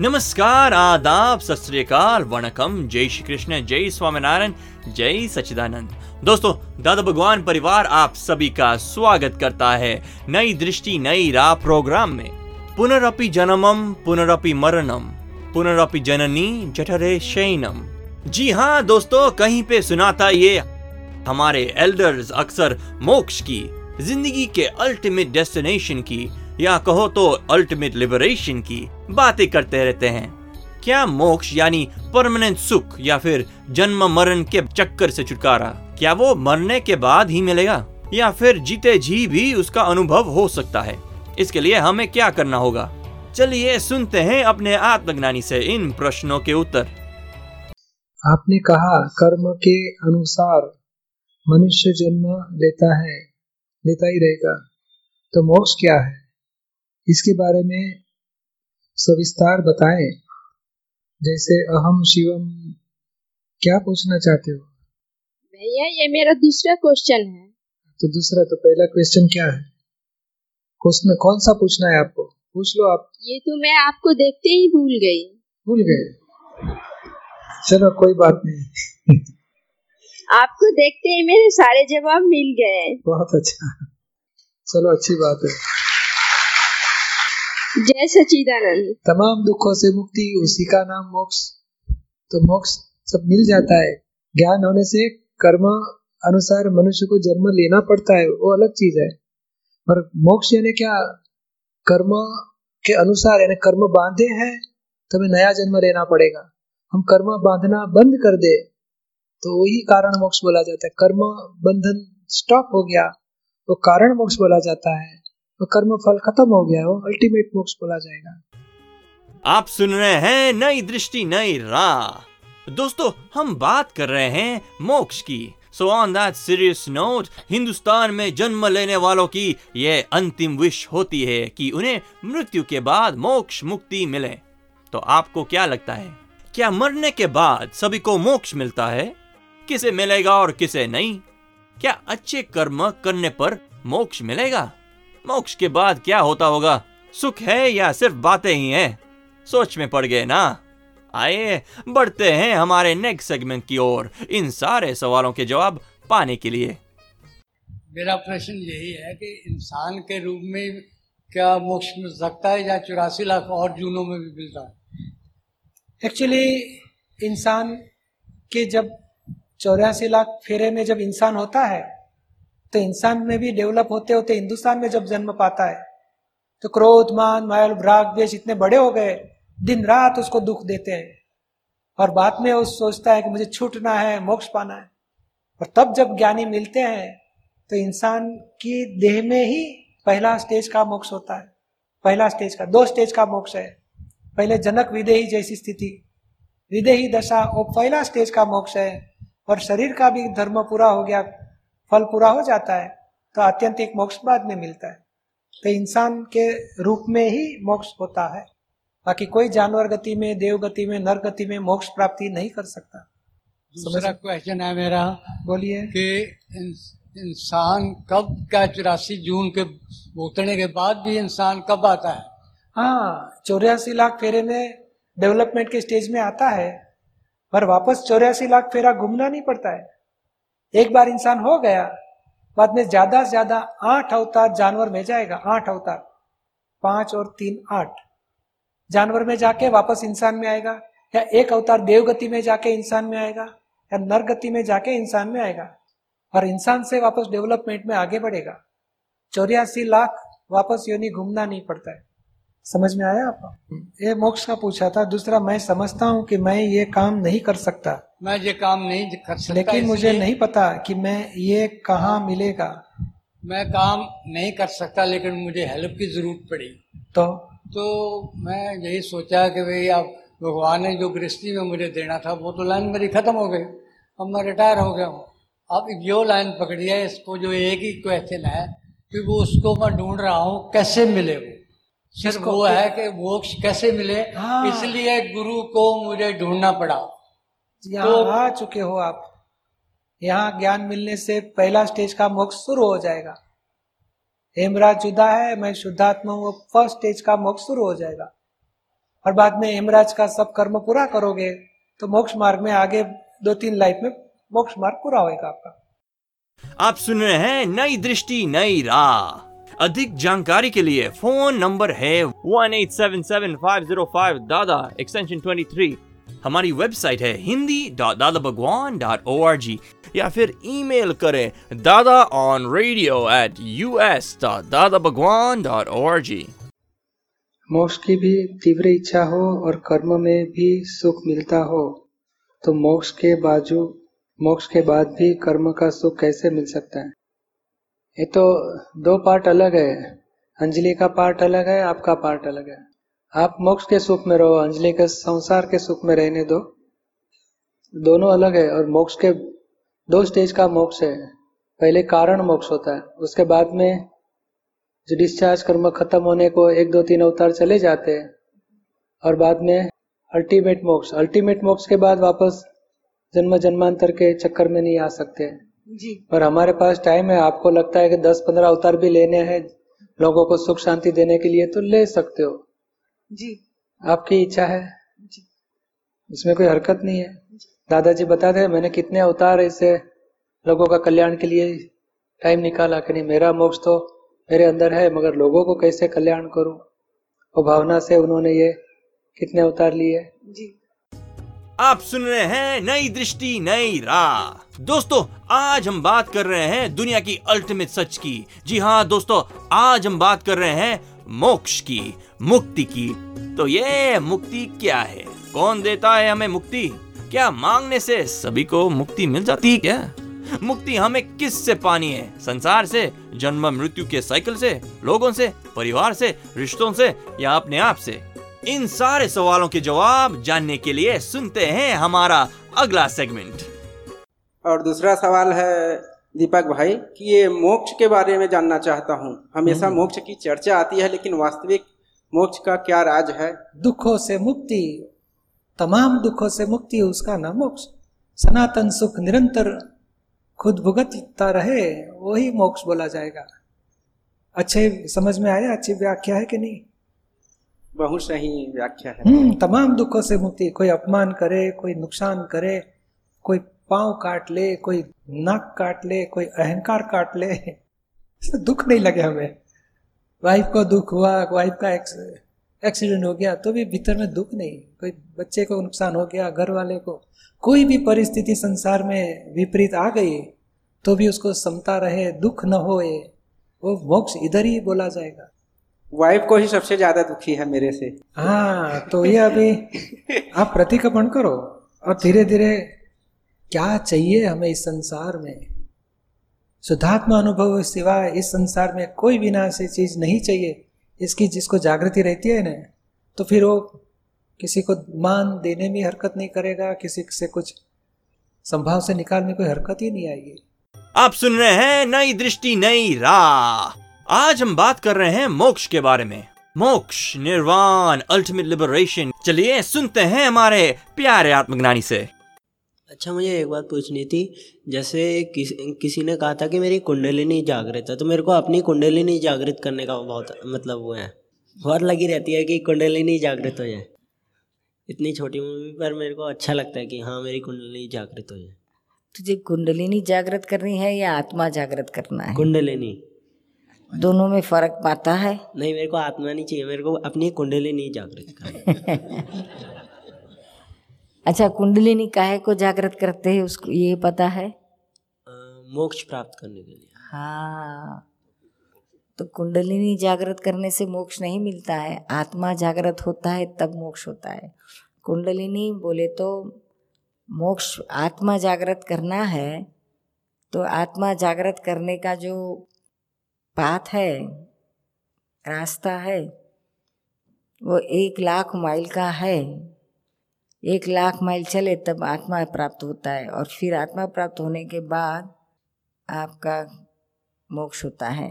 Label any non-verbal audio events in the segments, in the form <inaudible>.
नमस्कार, आदाब, सत वणकम। जय श्री कृष्ण, जय स्वामीनारायण, जय सचिदानंद दोस्तों, दादा भगवान परिवार आप सभी का स्वागत करता है नई दृष्टि, नई राह प्रोग्राम में। पुनरअपि जन्मम पुनरअपि मरणम पुनरअपि जननी जठरे शयनम। जी हाँ दोस्तों, कहीं पे सुनाता ये, हमारे एल्डर्स अक्सर मोक्ष की, ज़िंदगी के अल्टीमेट डेस्टिनेशन की या कहो तो अल्टीमेट लिबरेशन की बातें करते रहते हैं। क्या मोक्ष यानी परमानेंट सुख या फिर जन्म मरण के चक्कर से छुटकारा, क्या वो मरने के बाद ही मिलेगा? या फिर जीते जी भी उसका अनुभव हो सकता है। इसके लिए हमें क्या करना होगा? चलिए सुनते हैं अपने आत्मज्ञानी से इन प्रश्नों के उत्तर। आपने कहा, कर्म के अनुसार मनुष्य जन्म लेता है, लेता ही रहेगा। तो मोक्ष क्या है? इसके बारे में सविस्तार बताएँ। जैसे अहम शिवम क्या पूछना चाहते हो? भैया ये मेरा दूसरा क्वेश्चन है। तो दूसरा तो पहला क्वेश्चन क्या है? क्वेश्चन कौन सा पूछना है आपको? पूछ लो आप। ये तो मैं आपको देखते ही भूल गई। भूल गए। चलो कोई बात नहीं। आपको देखते ही मेरे सारे जवाब मिल गए। बहुत अच्छा। चलो अच्छी बात है। जय सचिदानंद तमाम दुखों से मुक्ति, उसी का नाम मोक्ष। तो मोक्ष सब मिल जाता है। ज्ञान होने से कर्म अनुसार मनुष्य को जन्म लेना पड़ता है, वो अलग चीज़ है। पर मोक्ष यानी क्या? कर्म के अनुसार यानी कर्म बांधे हैं तो हमें नया जन्म लेना पड़ेगा। हम कर्म बांधना बंद कर दे तो वही कारण मोक्ष बोला जाता है। कर्म बंधन स्टॉप हो गया तो कारण मोक्ष बोला जाता है। तो कर्म फल खत्म हो गया वो अल्टीमेट मोक्ष बोला जाएगा। आप सुन रहे हैं नई दृष्टि, नई राह। दोस्तों, हम बात कर रहे हैं मोक्ष की। So on that serious note Hindustan में जन्म लेने वालों की यह अंतिम विश होती है कि उन्हें मृत्यु के बाद मोक्ष मुक्ति मिले। तो आपको क्या लगता है, क्या मरने के बाद सभी को मोक्ष मिलता है? किसे मिलेगा और किसे नहीं? क्या अच्छे कर्म करने पर मोक्ष मिलेगा? मोक्ष के बाद क्या होता होगा? सुख है या सिर्फ़ बातें ही हैं? सोच में पड़ गए ना? आइए बढ़ते हैं हमारे नेक्स्ट सेगमेंट की ओर। इन सारे सवालों के जवाब पाने के लिए। मेरा प्रश्न यही है कि इंसान के रूप में क्या मोक्ष मिल सकता है या चौरासी लाख और जूनों में भी मिलता है? एक्चुअली इंसान के जब चौरासी लाख फेरे में जब इंसान होता है तो इंसान में भी डेवलप होते होते हिंदुस्तान में जब जन्म पाता है तो क्रोध, मान, मायल भ्राग द्वेष इतने बड़े हो गए, दिन रात उसको दुख देते हैं। और बाद में वो सोचता है कि मुझे छूटना है, मोक्ष पाना है। और तब जब ज्ञानी मिलते हैं तो इंसान की देह में ही पहला स्टेज का मोक्ष होता है। पहला स्टेज का, दो स्टेज का मोक्ष है। पहले जनक विदेही जैसी स्थिति, विदेही दशा, वो पहला स्टेज का मोक्ष है। और शरीर का भी धर्म पूरा हो गया। फल पूरा हो जाता है तो आत्यंतिक मोक्ष बाद में मिलता है। तो इंसान के रूप में ही मोक्ष होता है। बाकी कोई जानवर गति में देव गति में नर गति में मोक्ष प्राप्ति नहीं कर सकता। दूसरा क्वेश्चन है मेरा बोलिए। कि इंसान कब क्या चौरासी जून के भुगतने के बाद भी इंसान कब आता है? हाँ चौरासी लाख फेरे में डेवलपमेंट के स्टेज में आता है पर वापस चौरासी लाख फेरा घूमना नहीं पड़ता है। एक बार इंसान हो गया, बाद में ज़्यादा से ज़्यादा आठ अवतार जानवर में जाएगा, आठ अवतार। पाँच और तीन, आठ। जानवर में जाके वापस इंसान में आएगा, या एक अवतार देवगति में जाके इंसान में आएगा, या नर गति में जाके इंसान में आएगा। और इंसान से वापस डेवलपमेंट में आगे बढ़ेगा। चौरासी लाख वापस योनि घूमना नहीं पड़ता है। समझ में आया आपको? ये मोक्ष का पूछा था, दूसरा मैं समझता हूँ कि मैं ये काम नहीं कर सकता। मैं ये काम नहीं कर सकता लेकिन मुझे नहीं पता कि मैं ये कहाँ मिलेगा। मैं काम नहीं कर सकता लेकिन मुझे हेल्प की ज़रूरत पड़ी। तो? तो मैं यही सोचा कि भाई अब भगवान ने जो गृहस्थी में मुझे देना था वो तो लाइन मेरी खत्म हो गई। अब मैं रिटायर हो गया हूँ। अब जो लाइन पकड़ी है इसको जो एक ही क्वेश्चन है कि वो उसको मैं ढूंढ रहा हूँ कैसे मिले वो? सिर्फ़ वो है कि मोक्ष कैसे मिले? हाँ। इसलिए गुरु को मुझे ढूंढना पड़ा। यहाँ तो- आ चुके हो आप। यहाँ ज्ञान मिलने से पहला स्टेज का मोक्ष शुरू हो जाएगा। हेमराज जुदा है मैं शुद्धात्मा हूँ फ़र्स्ट स्टेज का मोक्ष शुरू हो जाएगा। और बाद में हेमराज का सब कर्म पूरा करोगे तो मोक्ष मार्ग में आगे दो तीन लाइफ में मोक्ष मार्ग पूरा होगा आपका। आप सुन रहे हैं नई दृष्टि नई राह। अधिक जानकारी के लिए फ़ोन नंबर है one eight seven seven five zero five Dada extension twenty three हमारी वेबसाइट है Hindi dot Dada Bhagwan dot O R G या फिर ईमेल करें Dada on radio at U S dot Dada Bhagwan dot O R G मोक्ष की भी तीव्र इच्छा हो और कर्म में भी सुख मिलता हो तो मोक्ष के बाजू, मोक्ष के बाद भी कर्म का सुख कैसे मिल सकता है? ये तो दो पार्ट अलग है। अंजलि का पार्ट अलग है, आपका पार्ट अलग है। आप मोक्ष के सुख में रहो अंजलि के संसार के सुख में रहने दो। दोनों अलग है और मोक्ष के दो स्टेज का मोक्ष है। पहले कारण मोक्ष होता है उसके बाद में जो डिस्चार्ज कर्म खत्म होने को एक दो तीन अवतार चले जाते हैं और बाद में अल्टीमेट मोक्ष। अल्टीमेट मोक्ष के बाद वापस जन्म जन्मांतर के चक्कर में नहीं आ सकते। जी। पर हमारे पास टाइम है आपको लगता है कि दस पंद्रह अवतार भी लेने हैं लोगों को सुख शांति देने के लिए तो ले सकते हो। जी। आपकी इच्छा है? जी। इसमें कोई हरकत नहीं है। दादाजी बताते हैं मैंने कितने अवतार ऐसे लोगों का कल्याण के लिए टाइम निकाला कि नहीं मेरा मोक्ष तो मेरे अंदर है मगर लोगों को कैसे कल्याण करूँ? वो भावना से उन्होंने ये कितने अवतार लिए? जी। आप सुन रहे हैं नई दृष्टि नई राह। दोस्तों आज हम बात कर रहे हैं दुनिया की अल्टीमेट सच की। जी हाँ दोस्तों आज हम बात कर रहे हैं मोक्ष की, मुक्ति की। तो ये मुक्ति क्या है? कौन देता है हमें मुक्ति? क्या मांगने से सभी को मुक्ति मिल जाती है क्या? मुक्ति हमें किस से पानी है? संसार से, जन्म, मृत्यु के साइकिल से, लोगों से, परिवार से, रिश्तों से या अपने आप से? इन सारे सवालों के जवाब जानने के लिए सुनते हैं हमारा अगला सेगमेंट और दूसरा सवाल है दीपक भाई कि ये मोक्ष के बारे में जानना चाहता हूँ। हमेशा मोक्ष की चर्चा आती है लेकिन वास्तविक मोक्ष का क्या राज है? दुखों से मुक्ति तमाम दुखों से मुक्ति उसका नाम मोक्ष। सनातन सुख निरंतर खुद भुगतता रहे वही मोक्ष बोला जाएगा। अच्छे समझ में आया अच्छी व्याख्या है कि नहीं? बहुत सही व्याख्या है। हम्म तमाम दुखों से मुक्ति कोई अपमान करे कोई नुकसान करे कोई पाँव काट ले कोई नाक काट ले कोई अहंकार काट ले। इससे दुख नहीं लगे हमें। वाइफ को दुख हुआ वाइफ का एक्सीडेंट हो गया तो भी भीतर में दुख नहीं। कोई बच्चे को नुकसान हो गया घर वाले को कोई भी परिस्थिति संसार में विपरीत आ गई तो भी उसको समता रहे दुख न होए। वो मोक्ष इधर ही बोला जाएगा। वाइफ को ही सबसे ज़्यादा दुखी है मेरे से। हाँ तो ये अभी आप प्रतिक्रमण करो और धीरे धीरे क्या चाहिए हमें इस संसार में? शुद्धात्मा अनुभव सिवा इस संसार में कोई विनाशी चीज़ नहीं चाहिए। इसकी जिसको जागृति रहती है ना तो फिर वो किसी को मान देने में हरकत नहीं करेगा, किसी से कुछ संभाव से निकालने कोई हरकत ही नहीं आएगी। आप सुन रहे हैं नई दृष्टि, नई राह। आज हम बात कर रहे हैं मोक्ष के बारे में। मोक्ष, निर्वाण अल्टीमेट लिबरेशन चलिए सुनते हैं हमारे प्यारे आत्मज्ञानी से। अच्छा मुझे एक बात पूछनी थी। जैसे किस, किसी ने कहा था कि मेरी कुंडलिनी जागृत है तो मेरे को अपनी कुंडलिनी जागृत करने का बहुत मतलब वो है। बहुत लगी रहती है कि कुंडलिनी जागृत हो जाए। इतनी छोटी मूवी पर मेरे को अच्छा लगता है कि हाँ मेरी कुंडलिनी जागृत हो जाए। तुझे कुंडलिनी जागृत करनी है या आत्मा जागृत करना है? कुंडलिनी दोनों में फ़र्क पाता है। नहीं मेरे को आत्मा नहीं चाहिए मेरे को अपनी कुंडलिनी जागृत करनी। <laughs> अच्छा कुंडलिनी काहे को जागृत करते हैं उसको ये पता है? मोक्ष प्राप्त करने के लिए। हाँ। तो कुंडलिनी जागृत करने से मोक्ष नहीं मिलता है। आत्मा जागृत होता है तब मोक्ष होता है। कुंडलिनी बोले तो मोक्ष आत्मा जागृत करना है तो आत्मा जागृत करने का जो पाथ है रास्ता है वो एक लाख माइल का है। एक लाख माइल चले, तब आत्मा प्राप्त होता है और फिर आत्मा प्राप्त होने के बाद आपका मोक्ष होता है।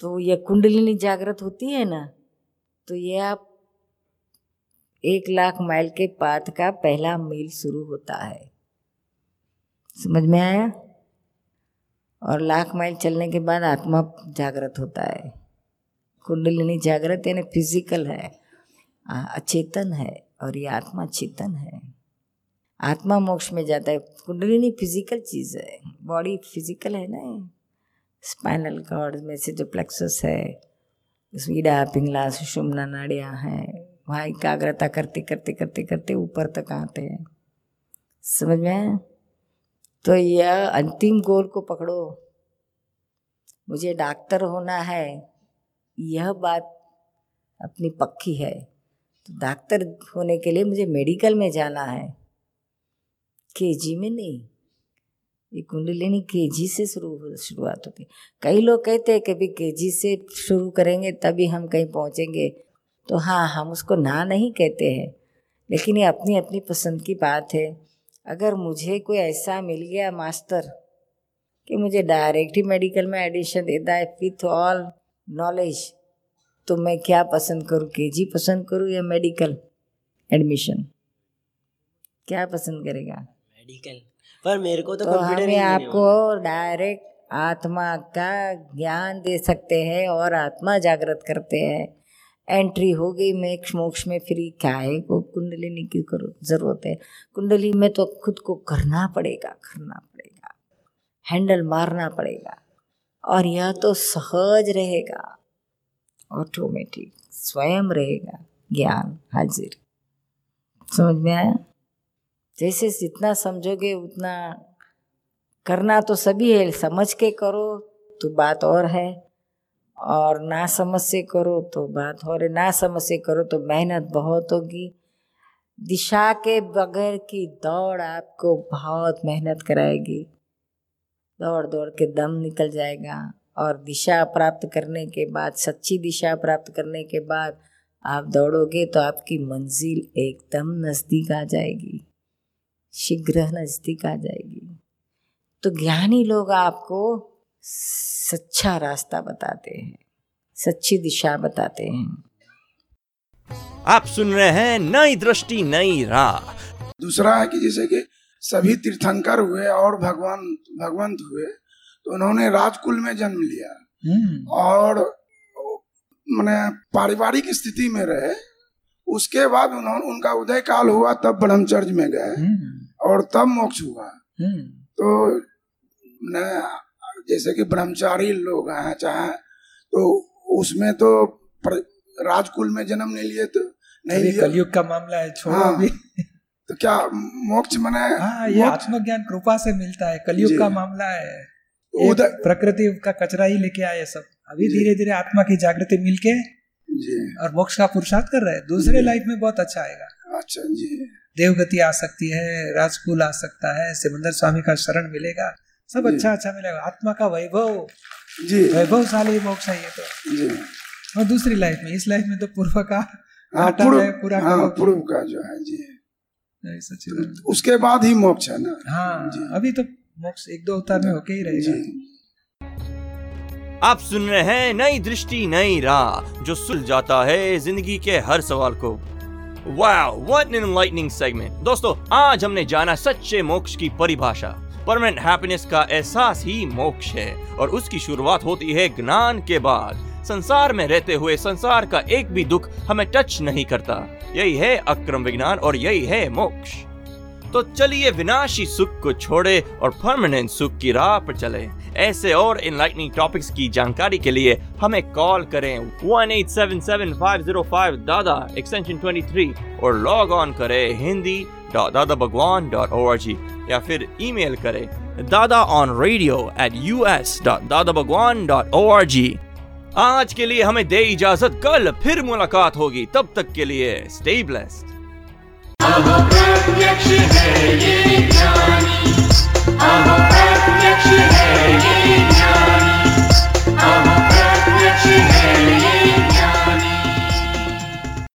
तो यह कुंडलिनी जागृत होती है ना तो ये आप एक लाख माइल के पाथ का पहला मील शुरू होता है। समझ में आया? और लाख माइल चलने के बाद आत्मा जागृत होता है। कुंडलिनी जागृत यानी फ़िज़िकल है अचेतन है। और ये आत्मा चेतन है। आत्मा मोक्ष में जाता है। कुंडलिनी फ़िज़िकल चीज़ है। बॉडी फ़िज़िकल है ना स्पाइनल कॉर्ड में से जो प्लेक्सस है ईडा, पिंगला, सुषुम्ना, नाड़ियाँ हैं। वहाँ एकाग्रता करते करते करते करते ऊपर तक आते हैं। समझ में तो यह अंतिम गोल को पकड़ो। मुझे डॉक्टर होना है। यह बात अपनी पक्की है। तो डॉक्टर होने के लिए मुझे मेडिकल में जाना है। के जी में नहीं। ये कुंडलिनी केजी से शुरू शुरुआत होती। है कई लोग कहते हैं कि के जी से शुरू करेंगे तभी हम कहीं पहुँचेंगे। तो हाँ हम उसको ना नहीं कहते हैं। लेकिन ये अपनी अपनी पसंद की बात है। अगर मुझे कोई ऐसा मिल गया मास्टर कि मुझे डायरेक्ट ही मेडिकल में एडमिशन देता है, विथ ऑल नॉलेज तो मैं क्या पसंद करूँ? केजी पसंद करूँ या मेडिकल एडमिशन क्या पसंद करेगा? मेडिकल पर मेरे को तो, तो हमें आपको डायरेक्ट आत्मा का ज्ञान दे सकते हैं और आत्मा जागृत करते हैं। एंट्री हो गई मोक्ष मोक्ष में फिर क्या है? को कुंडलिनी की करो? ज़रूरत है। कुंडली में तो खुद को करना पड़ेगा करना पड़ेगा। हैंडल मारना पड़ेगा। और यह तो सहज रहेगा। ऑटोमेटिक स्वयं रहेगा, ज्ञान हाजिर। समझ में आया? जैसे जितना समझोगे, उतना करना तो सभी है, समझ के करो तो बात और है, और ना समझ से करो तो बात और है, ना समझ से करो तो मेहनत बहुत होगी। दिशा के बगैर की दौड़ आपको बहुत मेहनत कराएगी। दौड़ दौड़ के दम निकल जाएगा। और दिशा प्राप्त करने के बाद सच्ची दिशा प्राप्त करने के बाद आप दौड़ोगे तो आपकी मंजिल एकदम नज़दीक आ जाएगी। शीघ्र नज़दीक आ जाएगी। तो ज्ञानी लोग आपको सच्चा रास्ता बताते हैं सच्ची दिशा बताते हैं। आप सुन रहे हैं नई दृष्टि नई राह। दूसरा है कि जैसे कि सभी तीर्थंकर हुए और भगवान भगवंत हुए तो उन्होंने राजकुल में जन्म लिया। और मैंने पारिवारिक स्थिति में रहे उसके बाद उन्होंने उनका उदय काल हुआ तब ब्रह्मचर्य में गए और तब मोक्ष हुआ। तो न जैसे कि ब्रह्मचारी लोग हैं चाहे तो उसमें तो राजकुल में जन्म नहीं लिए तो नहीं कलयुग का मामला है छोड़ो हाँ। अभी। तो क्या मोक्ष मने हाँ ये आत्मज्ञान कृपा से मिलता है कलयुग का मामला है। उधर- प्रकृति का कचरा ही लेके आए सब। अभी धीरे धीरे आत्मा की जागृति मिलके और मोक्ष का पुरुषार्थ कर रहे हैं। दूसरे लाइफ में बहुत अच्छा आएगा। अच्छा जी। देवगति आ सकती है राजकुल आ सकता है सिमंदर स्वामी का शरण मिलेगा। सब अच्छा अच्छा मिलेगा। आत्मा का वैभव। जी। वैभवशाली मोक्ष है ये तो। जी। और दूसरी लाइफ में इस लाइफ में तो पूर्व का हाँ पूर्व है पूरा हाँ पूर्व का जो है जी। सच्चिदानंद। उसके बाद ही मोक्ष है ना? हाँ जी। अभी तो मोक्ष एक दो अवतार में होके ही रहेगा। आप सुन रहे हैं नई दृष्टि, नई राह, जो सुल जाता है ज़िंदगी के हर सवाल को। वाओ व्हाट सेगमेंट दोस्तों, आज हमने जाना सच्चे मोक्ष की परिभाषा। परमानेंट हैप्पीनेस का एहसास ही मोक्ष है, और उसकी शुरुआत होती है ज्ञान के बाद। संसार में रहते हुए संसार का एक भी दुख हमें टच नहीं करता। यही है अक्रम विज्ञान और यही है मोक्ष। तो चलिए विनाशी सुख को छोड़े और परमानेंट सुख की राह पर चले। ऐसे और इनलाइटनिंग टॉपिक्स की जानकारी के लिए हमें कॉल करें 1877505 दादा एक्सटेंशन 23 और लॉग ऑन करें हिंदी दादा भगवान डॉट ओ या फिर ईमेल करें Dada on radio at U S dot Dada Bhagwan dot O R G आज के लिए हमें दे इजाज़त, कल फिर मुलाकात होगी। तब तक के लिए स्टे ब्लेस्ड प्रत्यक्ष है ये ज्ञानी अहो प्रत्यक्ष है ये ज्ञानी